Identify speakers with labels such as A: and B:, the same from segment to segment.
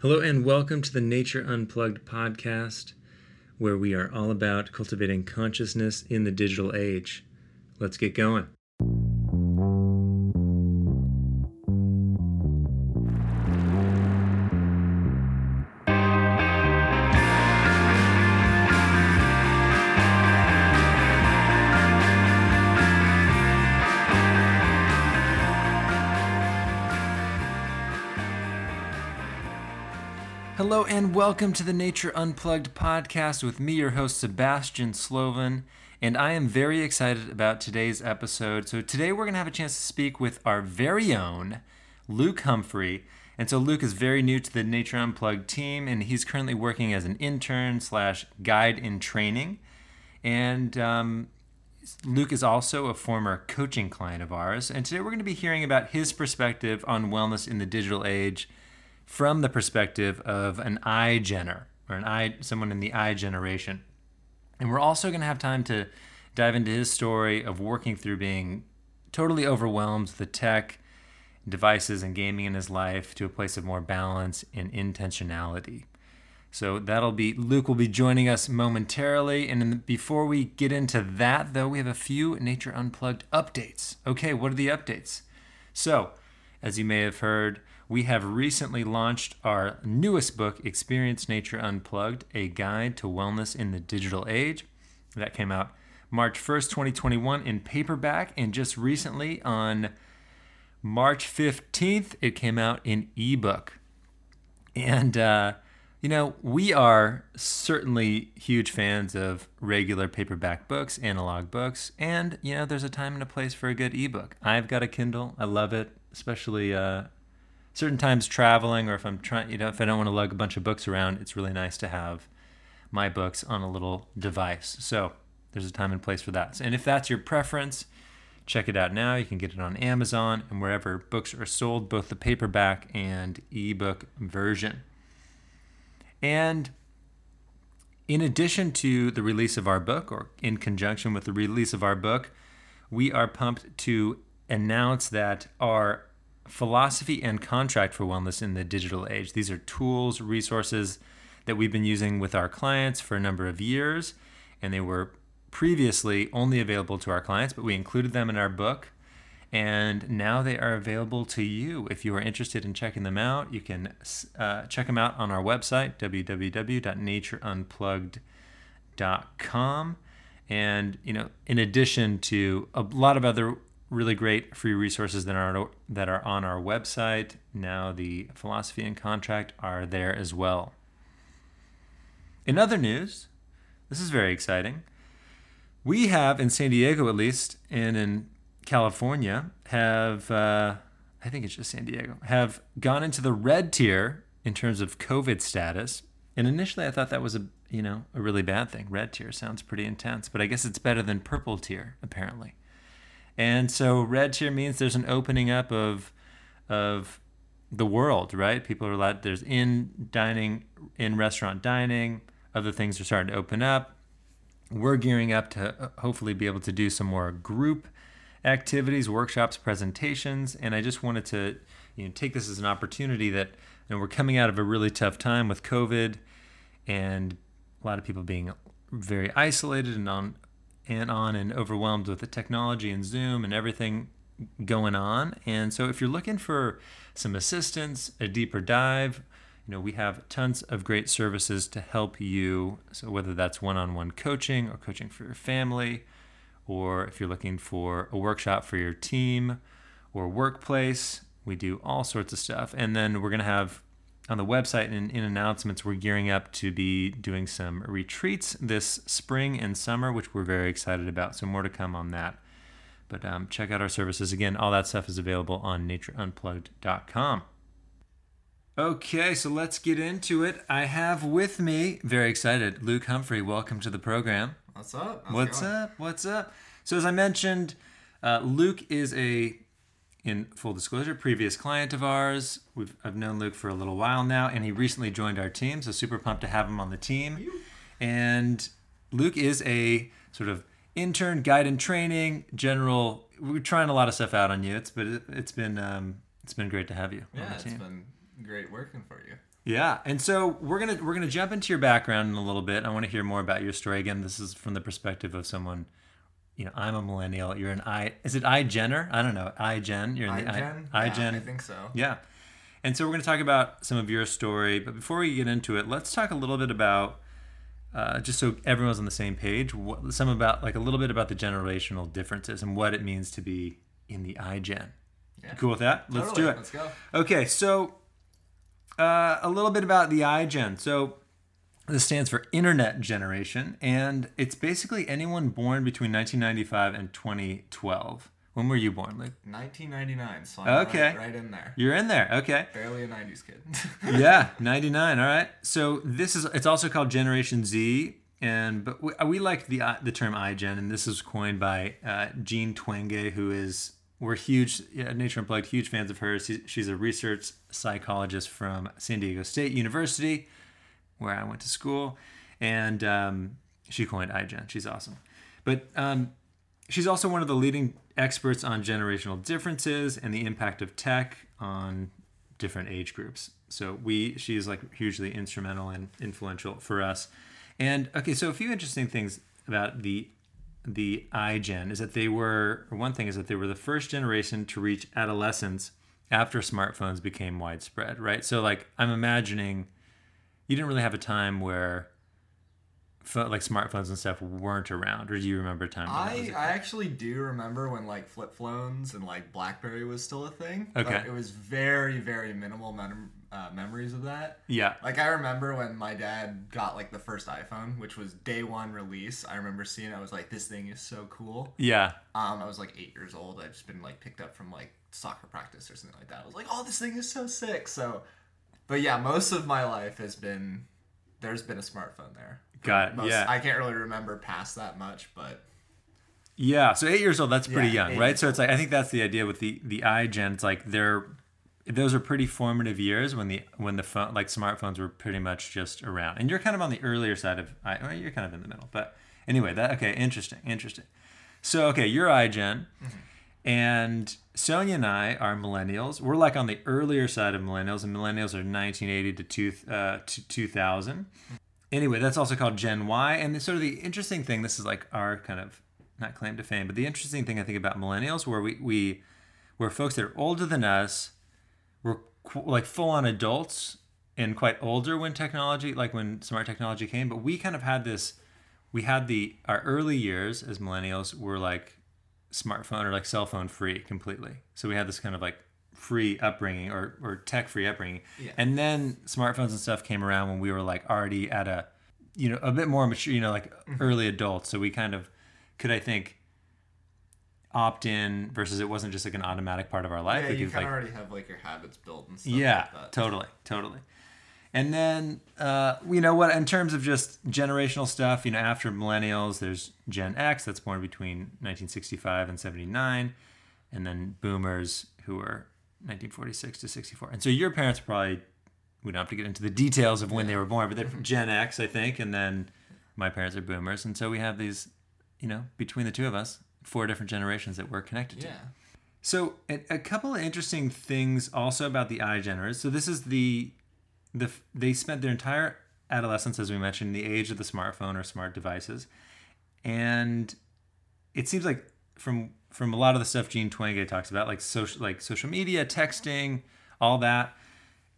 A: Hello, and welcome to the Nature Unplugged podcast, where we are all about cultivating consciousness in the digital age. Let's get going. Welcome to the Nature Unplugged podcast with me, your host, Sebastian Slovin. And I am very excited about today's episode. So, today we're going to have a chance to speak with our very own Luke Humphrey. And so, Luke is very new to the Nature Unplugged team, and he's currently working as an intern slash guide in training. And um, Luke is also a former coaching client of ours. And today we're going to be hearing about his perspective on wellness in the digital age from the perspective of an iGener or an I someone in the I generation. And we're also going to have time to dive into his story of working through being totally overwhelmed with the tech, devices, and gaming in his life to a place of more balance and intentionality. So that'll be Luke will be joining us momentarily. And the, before we get into that, though, we have a few Nature Unplugged updates. Okay, what are the updates? So, as you may have heard, we have recently launched our newest book, Experience Nature Unplugged A Guide to Wellness in the Digital Age. That came out March 1st, 2021, in paperback, and just recently on March 15th, it came out in ebook. And, uh, you know, we are certainly huge fans of regular paperback books, analog books, and, you know, there's a time and a place for a good ebook. I've got a Kindle, I love it, especially uh, certain times traveling or if I'm trying, you know, if I don't want to lug a bunch of books around, it's really nice to have my books on a little device. So there's a time and place for that. And if that's your preference, check it out now. You can get it on Amazon and wherever books are sold, both the paperback and ebook version. And in addition to the release of our book, or in conjunction with the release of our book, we are pumped to announce that our philosophy and contract for wellness in the digital age. These are tools, resources that we've been using with our clients for a number of years, and they were previously only available to our clients, but we included them in our book. And now they are available to you. If you are interested in checking them out, you can uh, check them out on our website, www.natureunplugged.com. And, you know, in addition to a lot of other really great free resources that are that are on our website. Now the philosophy and contract are there as well. In other news, this is very exciting. We have in San Diego, at least, and in California, have uh, I think it's just San Diego have gone into the red tier in terms of COVID status. And initially, I thought that was a you know a really bad thing. Red tier sounds pretty intense, but I guess it's better than purple tier apparently. And so red tier means there's an opening up of of the world, right? People are allowed there's in dining, in restaurant dining, other things are starting to open up. We're gearing up to uh, hopefully be able to do some more group activities, workshops, presentations, and I just wanted to you know take this as an opportunity that you know, we're coming out of a really tough time with COVID and a lot of people being very isolated and on and on and overwhelmed with the technology and Zoom and everything going on. And so if you're looking for some assistance, a deeper dive, you know, we have tons of great services to help you. So whether that's one-on-one coaching or coaching for your family, or if you're looking for a workshop for your team or workplace, we do all sorts of stuff. And then we're going to have on the website and in announcements, we're gearing up to be doing some retreats this spring and summer, which we're very excited about. So, more to come on that. But um, check out our services. Again, all that stuff is available on natureunplugged.com. Okay, so let's get into it. I have with me, very excited, Luke Humphrey. Welcome to the program.
B: What's up?
A: How's What's up? What's up? So, as I mentioned, uh, Luke is a in full disclosure, previous client of ours. We've I've known Luke for a little while now, and he recently joined our team. So super pumped to have him on the team. And Luke is a sort of intern, guide and training, general. We're trying a lot of stuff out on you. It's but it, has been um, it's been great to have you.
B: Yeah, it's been great working for you.
A: Yeah, and so we're gonna we're gonna jump into your background in a little bit. I want to hear more about your story. Again, this is from the perspective of someone. You know, I'm a millennial. You're an I. Is it I Jenner? I don't know. I Gen. You're in the
B: iGen?
A: I
B: Yeah,
A: Gen.
B: I think so.
A: Yeah. And so we're going to talk about some of your story, but before we get into it, let's talk a little bit about uh, just so everyone's on the same page. What, some about like a little bit about the generational differences and what it means to be in the iGen.
B: Yeah.
A: Cool with that? Let's
B: Totally.
A: do it.
B: Let's go.
A: Okay, so uh, a little bit about the I iGen. So this stands for Internet Generation, and it's basically anyone born between 1995 and 2012. When were you born, Luke?
B: 1999. So I'm
A: Okay.
B: right, right in there.
A: You're in there. Okay.
B: Barely a 90s kid.
A: yeah, 99. All right. So this is it's also called Generation Z and but we, we like the uh, the term iGen and this is coined by uh, Jean Twenge who is we're huge yeah, Nature Unplugged huge fans of hers. She- She's a research psychologist from San Diego State University where I went to school and um, she coined iGen. She's awesome. But um, she's also one of the leading experts on generational differences and the impact of tech on different age groups. So we she is like hugely instrumental and influential for us. And okay, so a few interesting things about the the iGen is that they were one thing is that they were the first generation to reach adolescence after smartphones became widespread, right? So like I'm imagining you didn't really have a time where like smartphones and stuff weren't around, or do you remember a time? when that was
B: I, I actually do remember when like flip phones and like BlackBerry was still a thing.
A: Okay.
B: But it was very, very minimal mem- uh, memories of that.
A: yeah,
B: Like I remember when my dad got like the first iPhone, which was day one release. I remember seeing it. I was like, this thing is so cool.
A: yeah,
B: Um, I was like eight years old. I'd just been like picked up from like soccer practice or something like that. I was like, oh, this thing is so sick. So, but yeah, most of my life has been there's been a smartphone there.
A: got it.
B: Most,
A: yeah,
B: I can't really remember past that much, but
A: Yeah, so eight years old, that's pretty
B: Yeah,
A: young, right? So it's like I think that's the idea with the the iGen. It's like they're those are pretty formative years when the when the phone like smartphones were pretty much just around, and you're kind of on the earlier side of I. Well, you're kind of in the middle, but anyway, that okay, interesting, interesting. So okay, you're iGen, mm-hmm. And Sonia and I are millennials. We're like on the earlier side of millennials, and millennials are 1980 to two uh, to 2000 anyway, that's also called Gen Y. And sort of the interesting thing, this is like our kind of not claim to fame, but the interesting thing I think about millennials, where we we where folks that are older than us, were like full on adults and quite older when technology, like when smart technology came. But we kind of had this, we had the our early years as millennials were like smartphone or like cell phone free completely. So we had this kind of like free upbringing or, or tech free upbringing.
B: Yeah.
A: And then smartphones and stuff came around when we were like already at a, you know, a bit more mature, you know, like mm-hmm. early adults. So we kind of could, I think, opt in versus it wasn't just like an automatic part of our life.
B: yeah,
A: We
B: you
A: could,
B: kind
A: like,
B: of already have like your habits built and stuff.
A: yeah,
B: like
A: totally, totally. And then, uh, you know what? In terms of just generational stuff, you know, after millennials, there's Gen X that's born between 1965 and 79, and then Boomers who are 1946 to 64. And so your parents probably we don't have to get into the details of when they were born, but they're from Gen X, I think, and then my parents are Boomers, and so we have these, you know, between the two of us, four different generations that we're connected to.
B: Yeah.
A: So a, a couple of interesting things also about the iGeners. So this is the the they spent their entire adolescence, as we mentioned, the age of the smartphone or smart devices, and it seems like from from a lot of the stuff Jean Twenge talks about, like social like social media, texting, all that,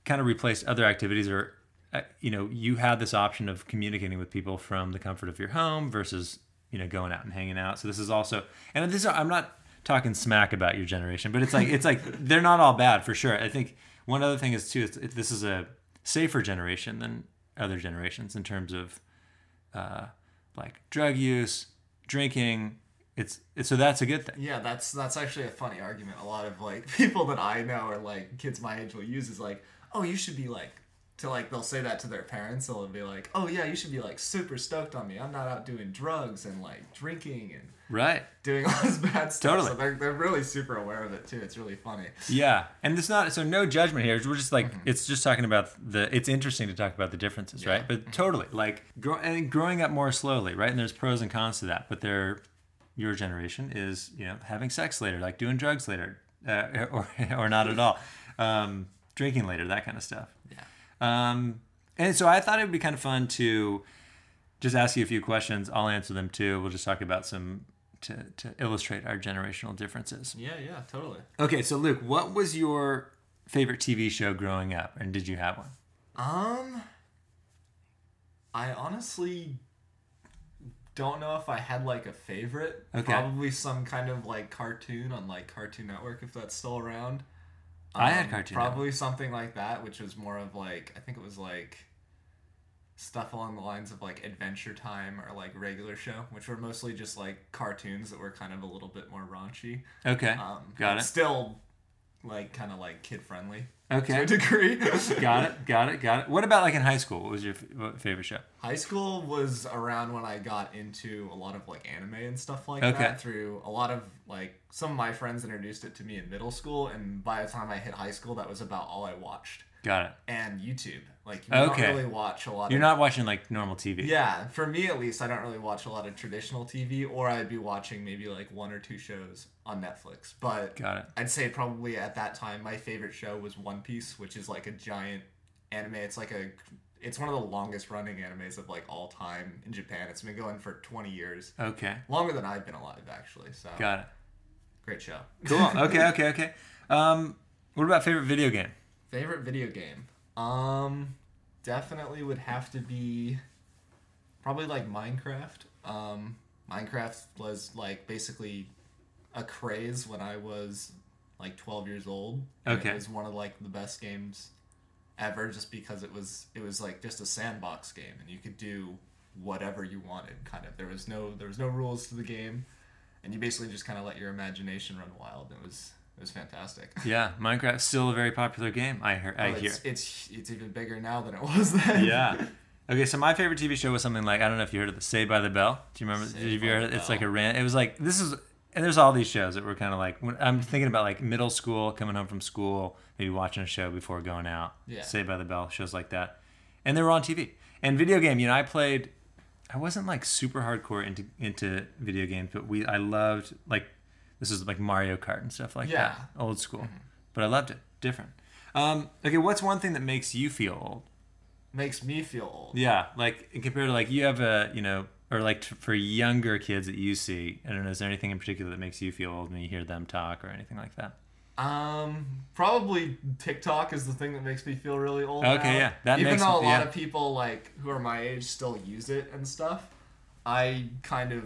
A: kind of replaced other activities or. uh, You know, you had this option of communicating with people from the comfort of your home versus you know going out and hanging out. So this is also, and this is, I'm not talking smack about your generation, but it's like it's like they're not all bad for sure. I think one other thing is too, is this is a safer generation than other generations in terms of uh, like drug use, drinking. It's, it's so that's a good thing.
B: Yeah, that's that's actually a funny argument. A lot of like people that I know or like kids my age will use is like, oh, you should be like to like they'll say that to their parents. They'll be like, oh yeah, you should be like super stoked on me. I'm not out doing drugs and like drinking and
A: Right.
B: doing all this bad stuff.
A: Totally.
B: So they're, they're really super aware of it too. It's really funny.
A: Yeah, and it's not so no judgment here. We're just like it's just talking about the. It's interesting to talk about the differences, right? But totally, like grow, and growing up more slowly, right? And there's pros and cons to that. But there, your generation is you know having sex later, like doing drugs later, uh, or or not at all, um, drinking later, that kind of stuff.
B: Yeah.
A: Um, and so I thought it would be kind of fun to just ask you a few questions. I'll answer them too. We'll just talk about some to, to illustrate our generational differences.
B: Yeah, yeah, totally.
A: Okay, so Luke, what was your favorite TV show growing up, and did you have one?
B: Um, I honestly don't know if I had like a favorite.
A: Okay.
B: Probably some kind of like cartoon on like Cartoon Network if that's still around.
A: I had
B: Um,
A: Cartoon
B: Probably something like that, which was more of like I think it was like stuff along the lines of like Adventure Time or like regular show, which were mostly just like cartoons that were kind of a little bit more raunchy.
A: Okay,
B: Um,
A: got it.
B: Still, like kind of like kid friendly
A: Okay,
B: to a degree.
A: got it, got it, got it. What about like in high school? What was your f- favorite show?
B: High school was around when I got into a lot of like anime and stuff like
A: Okay.
B: that through a lot of like some of my friends introduced it to me in middle school and by the time I hit high school that was about all I watched.
A: Got it.
B: And YouTube. Like you
A: Okay.
B: don't really watch a lot
A: You're
B: of
A: not watching like normal TV.
B: Yeah, for me at least I don't really watch a lot of traditional TV or I'd be watching maybe like one or two shows on Netflix. But
A: Got it.
B: I'd say probably at that time my favorite show was One Piece, which is like a giant anime. It's like a it's one of the longest running animes of like all time in Japan. It's been going for 20 years.
A: Okay,
B: Longer than I've been alive actually. So
A: got it.
B: great show.
A: Cool. Okay, okay, okay. Um, what about favorite video game?
B: Favorite video game? Um definitely would have to be probably like Minecraft. Um Minecraft was like basically a craze when I was like 12 years old.
A: Okay.
B: It was one of like the best games ever just because it was it was like just a sandbox game and you could do whatever you wanted kind of. There was no there was no rules to the game and you basically just kind of let your imagination run wild. It was it was fantastic.
A: Yeah, Minecraft's still a very popular game. I hear. I
B: Oh,
A: hear.
B: it's, it's it's even bigger now than it was then.
A: Yeah. Okay, so my favorite TV show was something like I don't know if you heard of the Saved by the Bell. Do you remember?
B: Saved
A: did you
B: the
A: It's like a rant. It was like this is, and there's all these shows that were kind of like when I'm thinking about like middle school, coming home from school, maybe watching a show before going out.
B: Yeah.
A: Saved by the Bell, shows like that, and they were on TV. And video game, you know, I played. I wasn't like super hardcore into into video games, but we I loved like this is like Mario Kart and stuff like
B: Yeah.
A: that, old school. But I loved it, different. Um, okay, what's one thing that makes you feel old?
B: Makes me feel old.
A: Yeah, like compared to like you have a you know, or like t- for younger kids that you see, I don't know, is there anything in particular that makes you feel old when you hear them talk or anything like that?
B: Um, probably TikTok is the thing that makes me feel really old.
A: Okay,
B: now.
A: yeah, that
B: even
A: makes-
B: though a lot
A: yeah.
B: of people like who are my age still use it and stuff, I kind of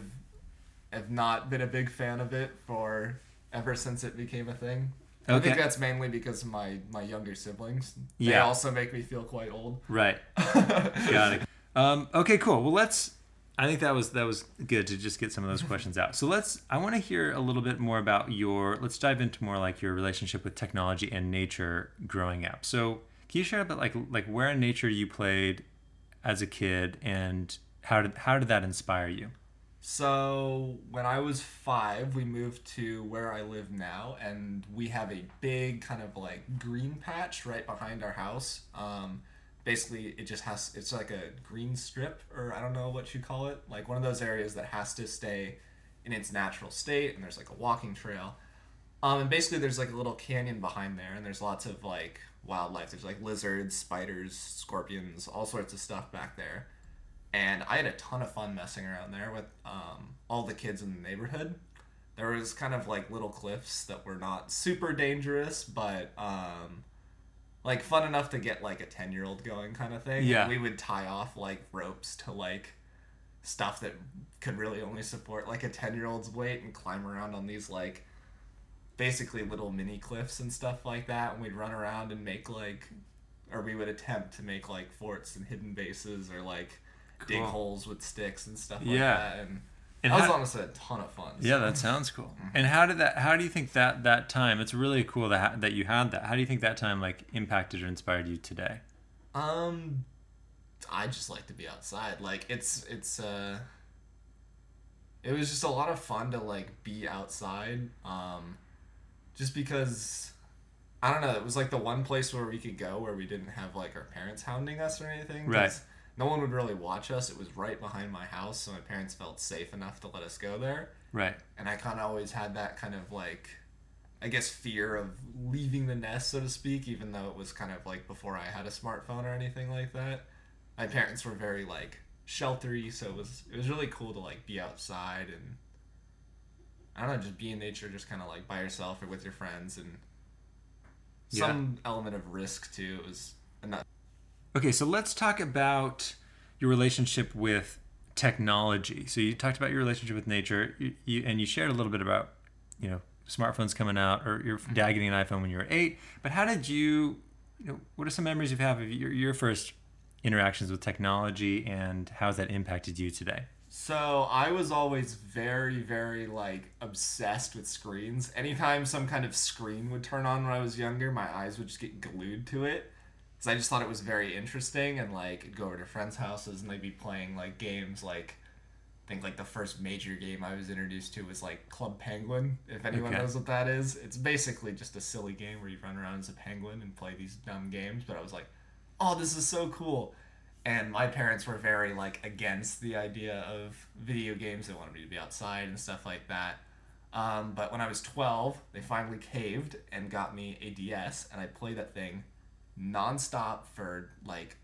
B: have not been a big fan of it for ever since it became a thing. I think that's mainly because of my my younger siblings. They
A: Yeah.
B: also make me feel quite old.
A: Right. Got it. Um, okay, cool. Well, let's. I think that was that was good to just get some of those questions out. So let's. I want to hear a little bit more about your. Let's dive into more like your relationship with technology and nature growing up. So can you share a bit like like where in nature you played as a kid and how did how did that inspire you?
B: So when I was five, we moved to where I live now, and we have a big kind of like green patch right behind our house. Um, basically, it just has it's like a green strip, or I don't know what you call it, like one of those areas that has to stay in its natural state, and there's like a walking trail. Um, and basically, there's like a little canyon behind there, and there's lots of like wildlife. There's like lizards, spiders, scorpions, all sorts of stuff back there and I had a ton of fun messing around there with um, all the kids in the neighborhood. There was kind of like little cliffs that were not super dangerous, but um, like fun enough to get like a ten year old going, kind of thing.
A: Yeah.
B: we would tie off like ropes to like stuff that could really only support like a ten year old's weight and climb around on these like basically little mini cliffs and stuff like that. And we'd run around and make like, or we would attempt to make like forts and hidden bases or like dig
A: Cool.
B: holes with sticks and stuff like
A: Yeah.
B: that. And,
A: And
B: that was
A: how-
B: honestly a ton of fun.
A: Yeah, that sounds cool. And how did that? How do you think that that time? It's really cool that ha- that you had that. How do you think that time like impacted or inspired you today?
B: Um, I just like to be outside. Like it's it's uh, it was just a lot of fun to like be outside. Um, just because I don't know, it was like the one place where we could go where we didn't have like our parents hounding us or anything.
A: Right.
B: No one would really watch us. It was right behind my house, so my parents felt safe enough to let us go there.
A: Right.
B: and I kind of always had that kind of like I guess fear of leaving the nest, so to speak, even though it was kind of like before I had a smartphone or anything like that. My parents were very like sheltery, so it was it was really cool to like be outside and I don't know, just be in nature, just kind of like by yourself or with your friends, and
A: Yeah.
B: some element of risk too. It was enough.
A: Okay, so let's talk about your relationship with technology. So you talked about your relationship with nature, you, you, and you shared a little bit about, you know, smartphones coming out or your dad getting an iPhone when you were eight. But how did you, you know, what are some memories you have of your, your first interactions with technology, and how has that impacted you today?
B: So I was always very, very like obsessed with screens. Anytime some kind of screen would turn on when I was younger, my eyes would just get glued to it. Cause I just thought it was very interesting, and like I'd go over to friends' houses and they'd be playing like games like. I think like the first major game I was introduced to was like Club Penguin. If anyone
A: Okay.
B: knows what that is, it's basically just a silly game where you run around as a penguin and play these dumb games. But I was like, oh, this is so cool and my parents were very like against the idea of video games they wanted me to be outside and stuff like that um, but when i was 12 they finally caved and got me a ds and i played that thing nonstop for like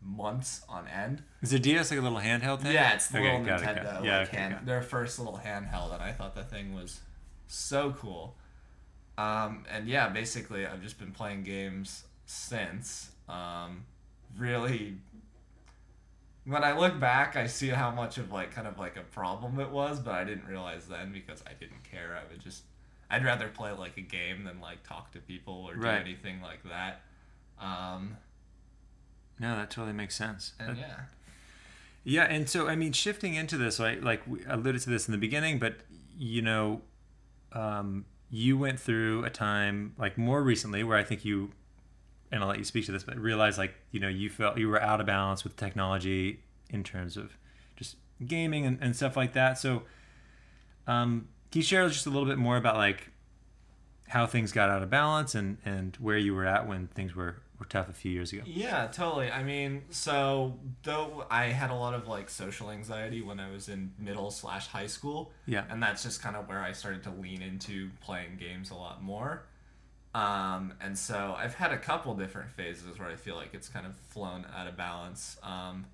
B: months on end
A: Is the DS like a little handheld thing?
B: yeah it's the
A: Okay,
B: little
A: got it,
B: nintendo.
A: Yeah, okay,
B: hand, their first little handheld and i thought the thing was so cool um, and yeah basically i've just been playing games since um, really when I look back, I see how much of like kind of like a problem it was, but I didn't realize then because I didn't care. I would just, I'd rather play like a game than like talk to people or do
A: Right.
B: anything like that. Um,
A: No, that totally makes sense.
B: and yeah,
A: Yeah, and so I mean, shifting into this, like like we alluded to this in the beginning, but you know, um, you went through a time like more recently where I think you, and I'll let you speak to this, but realize like you know you felt you were out of balance with technology in terms of just gaming and, and stuff like that. So, um, can you share just a little bit more about like how things got out of balance and and where you were at when things were were tough a few years ago?
B: Yeah, totally. I mean, so though I had a lot of like social anxiety when I was in middle slash high school,
A: Yeah.
B: and that's just kind of where I started to lean into playing games a lot more. Um, and so I've had a couple different phases where I feel like it's kind of flown out of balance. Um,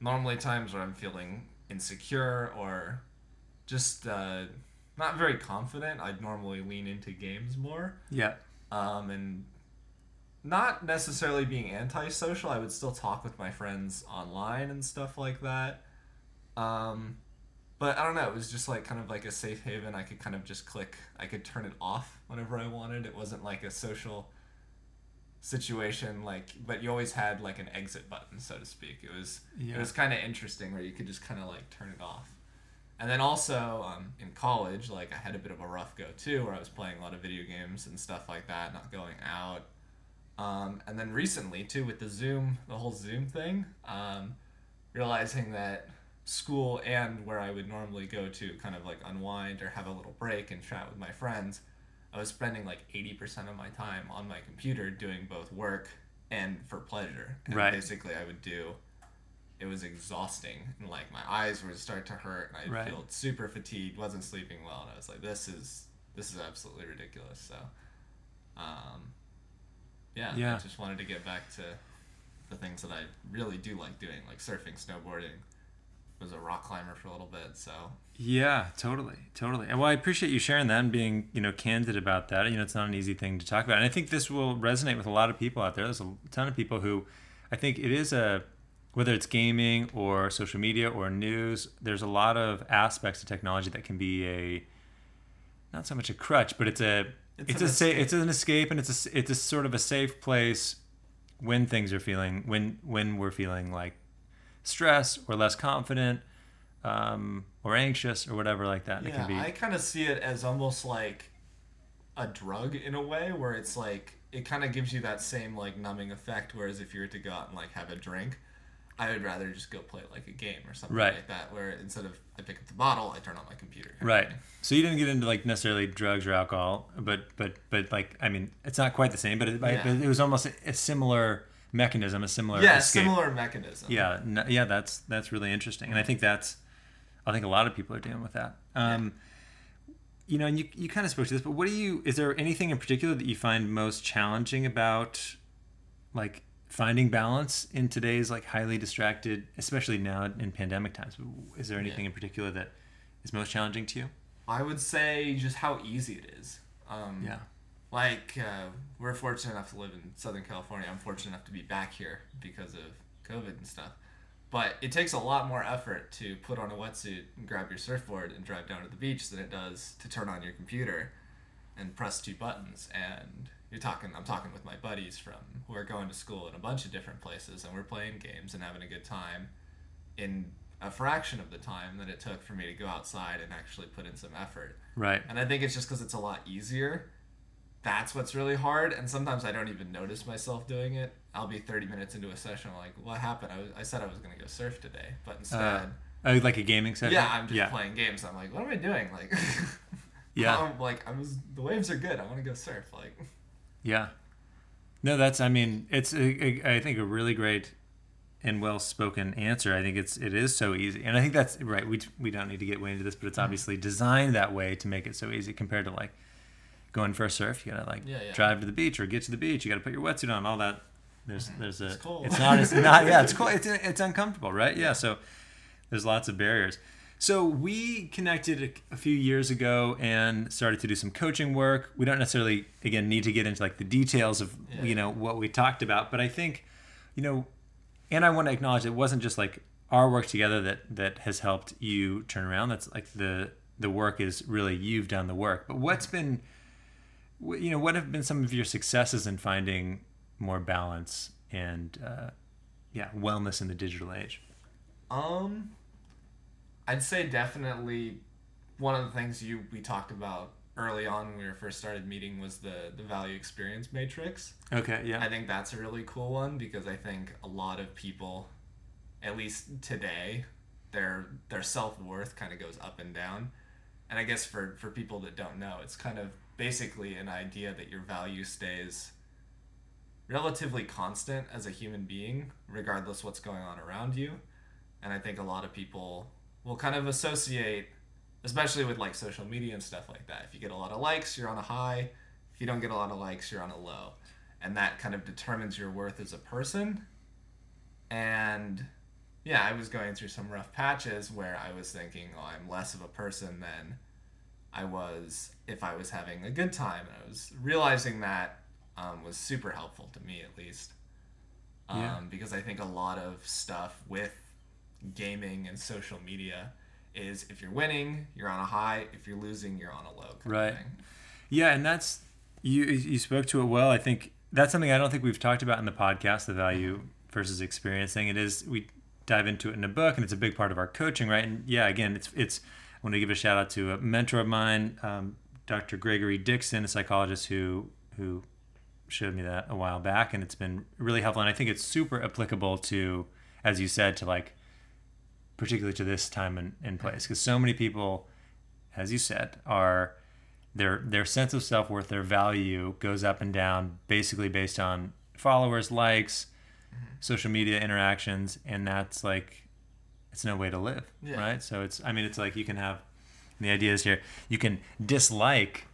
B: normally times where I'm feeling insecure or just uh, not very confident, I'd normally lean into games more
A: Yeah.
B: um, and not necessarily being antisocial. I would still talk with my friends online and stuff like that. Um, but I don't know. It was just like kind of like a safe haven. I could kind of just click. I could turn it off whenever I wanted. It wasn't like a social situation like but you always had like an exit button so to speak it was
A: Yeah.
B: it was kind of interesting where you could just kind of like turn it off and then also um, in college, like I had a bit of a rough go too, where I was playing a lot of video games and stuff like that, not going out. Um, and then recently too, with the Zoom, the whole Zoom thing, um, realizing that school and where I would normally go to kind of like unwind or have a little break and chat with my friends, I was spending like eighty percent of my time on my computer doing both work and for pleasure. And
A: Right.
B: basically, I would do it was exhausting and like my eyes would start to hurt and I'd
A: Right.
B: feel super fatigued, wasn't sleeping well, and I was like, this is this is absolutely ridiculous. So, um, yeah,
A: Yeah.
B: I just wanted to get back to the things that I really do like doing, like surfing, snowboarding. Was a rock climber for a little bit, so
A: Yeah, totally, totally. And well, I appreciate you sharing that and being, you know, candid about that. You know, it's not an easy thing to talk about, and I think this will resonate with a lot of people out there. There's a ton of people who, I think it is a, whether it's gaming or social media or news. There's a lot of aspects of technology that can be a, not so much a crutch, but it's a,
B: It's
A: it's, a sa- it's an escape, and it's a it's a sort of a safe place when things are feeling when when we're feeling like stress or less confident um, or anxious or whatever like that. it
B: yeah,
A: can be.
B: I kind of see it as almost like a drug in a way, where it's like it kind of gives you that same like numbing effect. Whereas if you were to go out and like have a drink, I would rather just go play like a game or something
A: Right.
B: like that. Where instead of I pick up the bottle, I turn on my computer.
A: Right. So you didn't get into like necessarily drugs or alcohol, but but but like I mean, it's not quite the same, but it,
B: Yeah.
A: but it was almost a, a similar mechanism, a similar
B: Yeah,
A: escape.
B: similar mechanism.
A: Yeah, n- yeah, that's that's really interesting, and I think that's, I think a lot of people are dealing with that. Um, you know, and you you kind of spoke to this, but what do you? Is there anything in particular that you find most challenging about, like finding balance in today's like highly distracted, especially now in pandemic times? Is there anything
B: Yeah.
A: in particular that is most challenging to you?
B: I would say just how easy it is. Um,
A: Yeah.
B: Like uh, we're fortunate enough to live in Southern California. I'm fortunate enough to be back here because of COVID and stuff. But it takes a lot more effort to put on a wetsuit and grab your surfboard and drive down to the beach than it does to turn on your computer and press two buttons. And you're talking, I'm talking with my buddies from who are going to school in a bunch of different places, and we're playing games and having a good time in a fraction of the time that it took for me to go outside and actually put in some effort.
A: Right.
B: And I think it's just because it's a lot easier. That's what's really hard. And sometimes I don't even notice myself doing it. I'll be 30 minutes into a session, I'm like, what happened? I, was, I said I was going to go surf today. But instead,
A: Uh, oh, like a gaming session.
B: yeah, I'm just
A: yeah.
B: playing games. I'm like, what am I doing? Like,
A: Yeah.
B: I'm like, I was, the waves are good. I want to go surf. Like,
A: Yeah. No, that's. I mean, it's. A, a, I think a really great and well spoken answer. I think it's. It is so easy, and I think that's right. We we don't need to get way into this, but
B: Mm-hmm.
A: it's obviously designed that way to make it so easy compared to like going for a surf. You gotta like
B: Yeah, yeah.
A: drive to the beach or get to the beach. You gotta put your wetsuit on. All that. There's there's a.
B: Mm-hmm. It's cold.
A: It's not. It's not. Yeah. It's cool. It's it's uncomfortable, right? Yeah. So there's lots of barriers. So we connected a, a few years ago and started to do some coaching work. We don't necessarily again need to get into like the details of
B: Yeah.
A: you know what we talked about, but I think you know, and I want to acknowledge it wasn't just like our work together that that has helped you turn around. That's like the the work is really you've done the work. But what's been you know what have been some of your successes in finding more balance and uh, yeah wellness in the digital age?
B: Um, I'd say definitely one of the things you we talked about early on when we were first started meeting was the the value experience matrix.
A: Okay. Yeah.
B: I think that's a really cool one because I think a lot of people, at least today, their their self worth kind of goes up and down. And I guess for for people that don't know, it's kind of basically an idea that your value stays relatively constant as a human being, regardless what's going on around you. And I think a lot of people will kind of associate, especially with like social media and stuff like that. If you get a lot of likes, you're on a high. If you don't get a lot of likes, you're on a low. And that kind of determines your worth as a person. And yeah, I was going through some rough patches where I was thinking, oh, I'm less of a person than I was if I was having a good time. And I was realizing that um, was super helpful to me, at least. Um,
A: Yeah.
B: Because I think a lot of stuff with gaming and social media is if you're winning, you're on a high. If you're losing, you're on a low. Kind
A: Right.
B: Of thing.
A: Yeah, and that's you. You spoke to it well. I think that's something I don't think we've talked about in the podcast. The value versus experience thing. It is we dive into it in a book, and it's a big part of our coaching, right? And yeah, again, it's it's. I want to give a shout out to a mentor of mine, um, Dr. Gregory Dixon, a psychologist who who showed me that a while back, and it's been really helpful. And I think it's super applicable to, as you said, to like particularly to this time and, and place because so many people as you said are their their sense of self-worth their value goes up and down basically based on followers likes mm-hmm. social media interactions and that's like it's no way to live
B: Yeah.
A: right? So it's i mean it's like you can have the idea is here you can dislike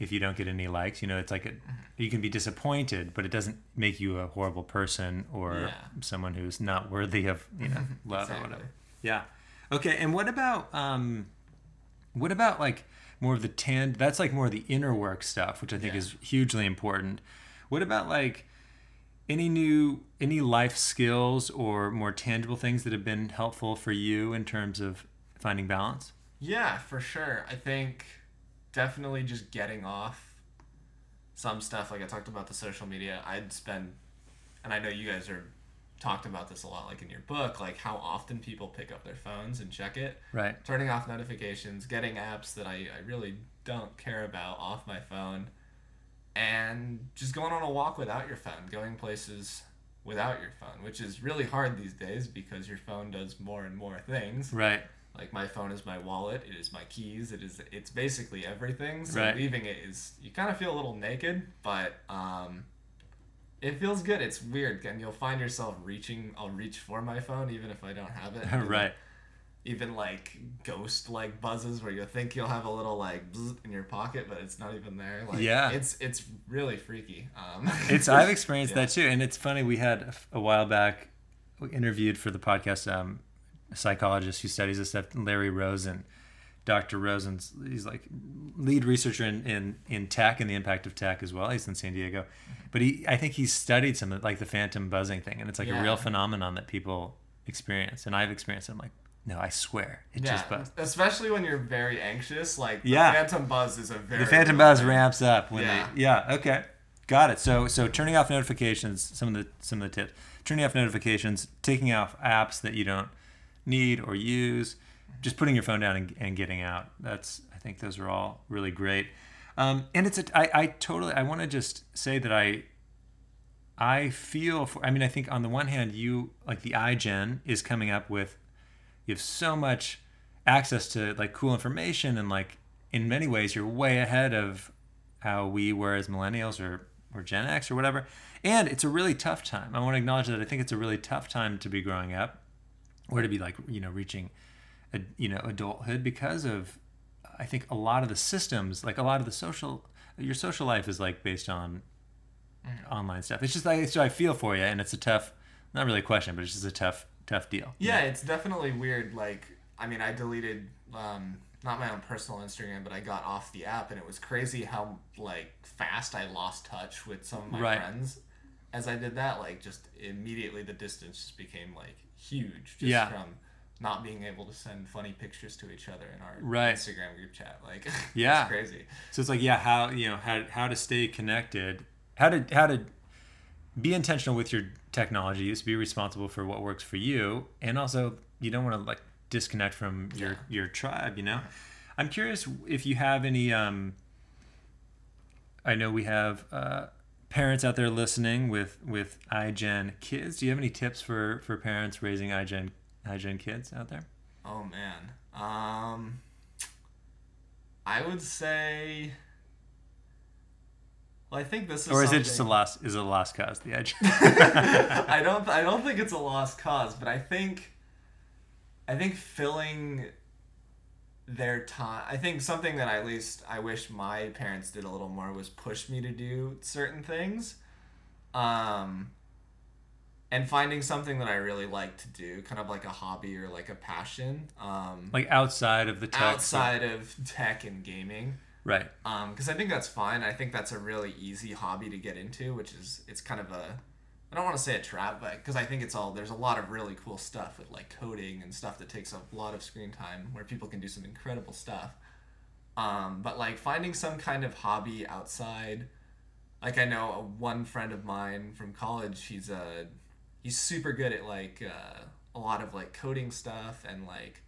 A: if you don't get any likes you know it's like a, mm-hmm. you can be disappointed but it doesn't make you a horrible person or
B: Yeah.
A: someone who's not worthy of you know love or whatever yeah okay and what about um what about like more of the tan that's like more of the inner work stuff which i think
B: Yeah.
A: is hugely important what about like any new any life skills or more tangible things that have been helpful for you in terms of finding balance
B: Yeah, for sure. I think definitely just getting off some stuff. Like I talked about the social media. I'd spend, and I know you guys are talked about this a lot, like in your book, like how often people pick up their phones and check it.
A: right
B: Turning off notifications, getting apps that I, I really don't care about off my phone, and just going on a walk without your phone, going places without your phone, which is really hard these days because your phone does more and more things.
A: right
B: Like my phone is my wallet, it is my keys, it is it's basically everything. So
A: Right.
B: leaving it is you kind of feel a little naked, but um it feels good. It's weird, and you'll find yourself reaching. I'll reach for my phone even if I don't have it.
A: right
B: even like ghost like buzzes where you think you'll have a little like in your pocket, but it's not even there. Like,
A: Yeah.
B: it's it's really freaky. Um,
A: It's I've experienced
B: Yeah.
A: that too, and it's funny. We had a while back we interviewed for the podcast um, a psychologist who studies this stuff, Larry Rosen. Dr. Rosen's he's like lead researcher in, in in tech and the impact of tech as well. He's in San Diego, but he I think he's studied some of like the phantom buzzing thing, and it's like a real phenomenon that people experience, and I've experienced it. I'm like, no, I swear, it
B: yeah,
A: just buzzed.
B: especially when you're very anxious. Like
A: Yeah.
B: the phantom buzz is a very
A: the phantom buzz
B: thing.
A: ramps up when
B: Yeah.
A: they yeah okay got it so so turning off notifications some of the some of the tips turning off notifications taking off apps that you don't need or use just putting your phone down and, and getting out that's i think those are all really great um, and it's a I, I totally i want to just say that i i feel for i mean i think on the one hand you like the igen is coming up with you have so much access to like cool information and like in many ways you're way ahead of how we were as millennials or or Gen X or whatever. And it's a really tough time. I want to acknowledge that I think it's a really tough time to be growing up or to be like, you know, reaching you know, adulthood because of I think a lot of the systems, like a lot of the social your social life is like based on online stuff. It's just like so I feel for you and it's a tough not really a question, but it's just a tough tough deal.
B: Yeah, it's definitely weird. Like, I mean, I deleted um, not my own personal Instagram, but I got off the app, and it was crazy how like fast I lost touch with some of my
A: Right.
B: friends as I did that. Like, just immediately the distance just became like huge, just
A: Yeah.
B: from not being able to send funny pictures to each other in our
A: Right.
B: Instagram group chat. Like,
A: Yeah.
B: it's crazy.
A: So it's like, yeah, how you know how how to stay connected, how to how to be intentional with your technology use, be responsible for what works for you, and also you don't want to like disconnect from your
B: Yeah.
A: your tribe. You know, I'm curious if you have any. Um, I know we have uh, parents out there listening with with iGen kids. Do you have any tips for for parents raising iGen iGen kids out there?
B: Oh man. Um I would say Well, I think this is
A: Or is it just a
B: something-
A: lost is it a lost cause the edge.
B: I don't I don't think it's a lost cause, but I think I think filling their time I think something that at least I wish my parents did a little more was push me to do certain things. Um and finding something that I really like to do, kind of like a hobby or like a passion. Um
A: like outside of the tech
B: outside of tech and gaming
A: right
B: because I think that's fine. I think that's a really easy hobby to get into, which is it's kind of a I don't want to say a trap, but because I think it's all there's a lot of really cool stuff with like coding and stuff that takes a lot of screen time where people can do some incredible stuff. Um, but like finding some kind of hobby outside, like I know a, one friend of mine from college, he's a he's super good at like uh, a lot of like coding stuff and like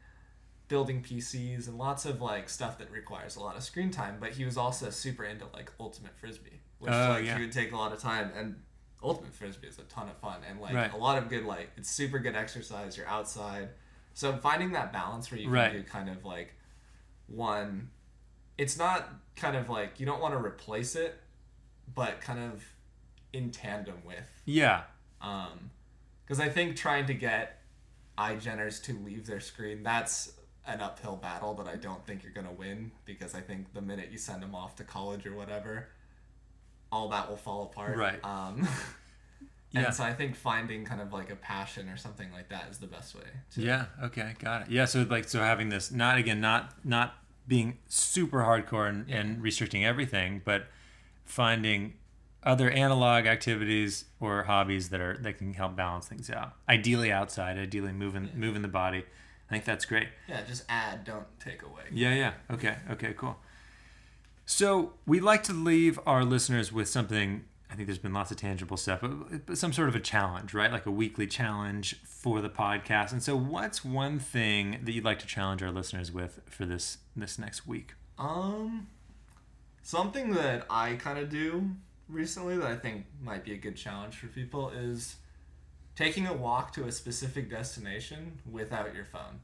B: building PCs and lots of like stuff that requires a lot of screen time. But he was also super into like ultimate frisbee, which
A: Oh,
B: like
A: yeah.
B: he would take a lot of time. And ultimate frisbee is a ton of fun and like
A: Right.
B: a lot of good like it's super good exercise. You're outside, so finding that balance where you can
A: Right.
B: do kind of like one. It's not kind of like you don't want to replace it, but kind of in tandem with
A: yeah
B: um because i think trying to get iGeners to leave their screen that's an uphill battle that i don't think you're going to win because i think the minute you send them off to college or whatever all that will fall apart
A: Right.
B: um
A: Yeah.
B: and so i think finding kind of like a passion or something like that is the best way to
A: Yeah. Okay. Got it. Yeah. So like, so having this, not again, not not being super hardcore and, and restricting everything, but finding other analog activities or hobbies that are that can help balance things out. Ideally outside. Ideally moving moving the body. I think that's great.
B: yeah just add don't take away
A: Yeah. Yeah. Okay. Okay. Cool. So we like to leave our listeners with something. I think there's been lots of tangible stuff, but, but some sort of a challenge, right? Like a weekly challenge for the podcast. And so, what's one thing that you'd like to challenge our listeners with for this this next week?
B: Um, something that I kind of do recently that I think might be a good challenge for people is taking a walk to a specific destination without your phone.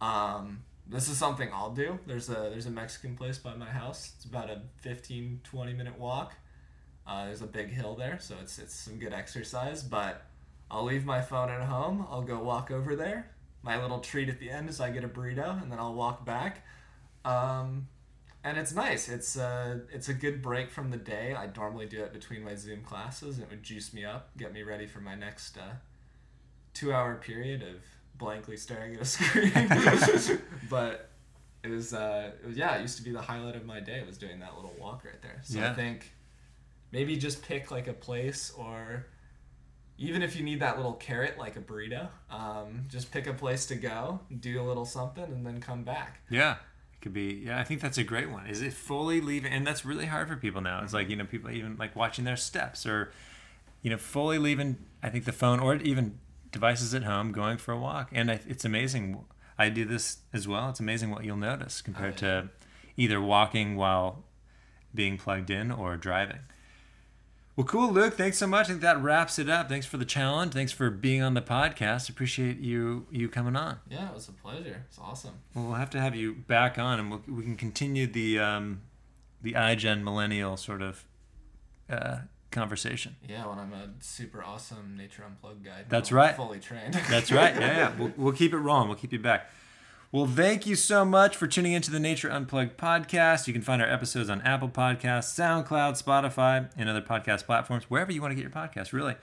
B: Um, this is something I'll do. There's a there's a Mexican place by my house. It's about a 15 20 minute walk. Uh, there's a big hill there, so it's it's some good exercise, but I'll leave my phone at home. I'll go walk over there. my little treat at the end is I get a burrito, and then I'll walk back. Um, and it's nice. It's uh, it's a good break from the day. I normally do it between my Zoom classes, it would juice me up, get me ready for my next uh, two-hour period of blankly staring at a screen. but it was, uh, it was, yeah, it used to be the highlight of my day was doing that little walk right there. So
A: Yeah.
B: I think maybe just pick like a place or even if you need that little carrot like a burrito, um, just pick a place to go, do a little something, and then come back.
A: Yeah. Could be yeah, I think that's a great one. Is it fully leaving and that's really hard for people now. It's mm-hmm. like, you know, people even like watching their steps or you know, fully leaving I think the phone or even devices at home going for a walk. And I, it's amazing. I do this as well. It's amazing what you'll notice compared
B: Oh, yeah.
A: to either walking while being plugged in or driving. Well, cool, Luke. Thanks so much. I think that wraps it up. Thanks for the challenge. Thanks for being on the podcast. Appreciate you you coming on.
B: Yeah, it was a pleasure. It's awesome.
A: Well, we'll have to have you back on, and we'll, we can continue the um, the iGen millennial sort of uh, conversation.
B: Yeah, when I'm a super awesome Nature Unplugged guy.
A: That's right.
B: Fully trained.
A: That's right. Yeah, yeah. We'll, we'll keep it rolling. We'll keep you back. Well, thank you so much for tuning into the Nature Unplugged podcast. You can find our episodes on Apple Podcasts, SoundCloud, Spotify, and other podcast platforms, wherever you want to get your podcast, really.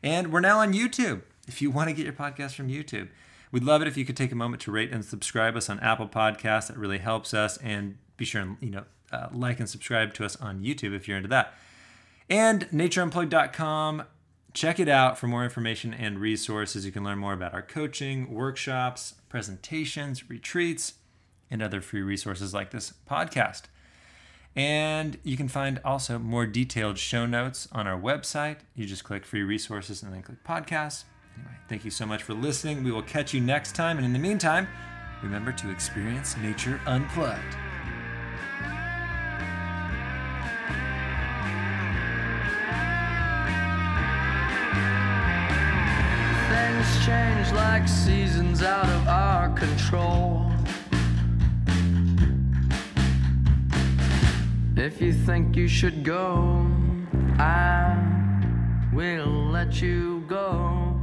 A: And we're now on YouTube. If you want to get your podcast from YouTube, we'd love it if you could take a moment to rate and subscribe us on Apple Podcasts. That really helps us. And be sure and you know uh, like and subscribe to us on YouTube if you're into that. And natureunplugged.com. Check it out for more information and resources. You can learn more about our coaching, workshops, presentations, retreats, and other free resources like this podcast. And you can find also more detailed show notes on our website. You just click free resources and then click podcasts. Anyway, thank you so much for listening. We will catch you next time. And in the meantime, remember to experience nature unplugged.
C: Change like seasons out of our control. If you think you should go, I will let you go.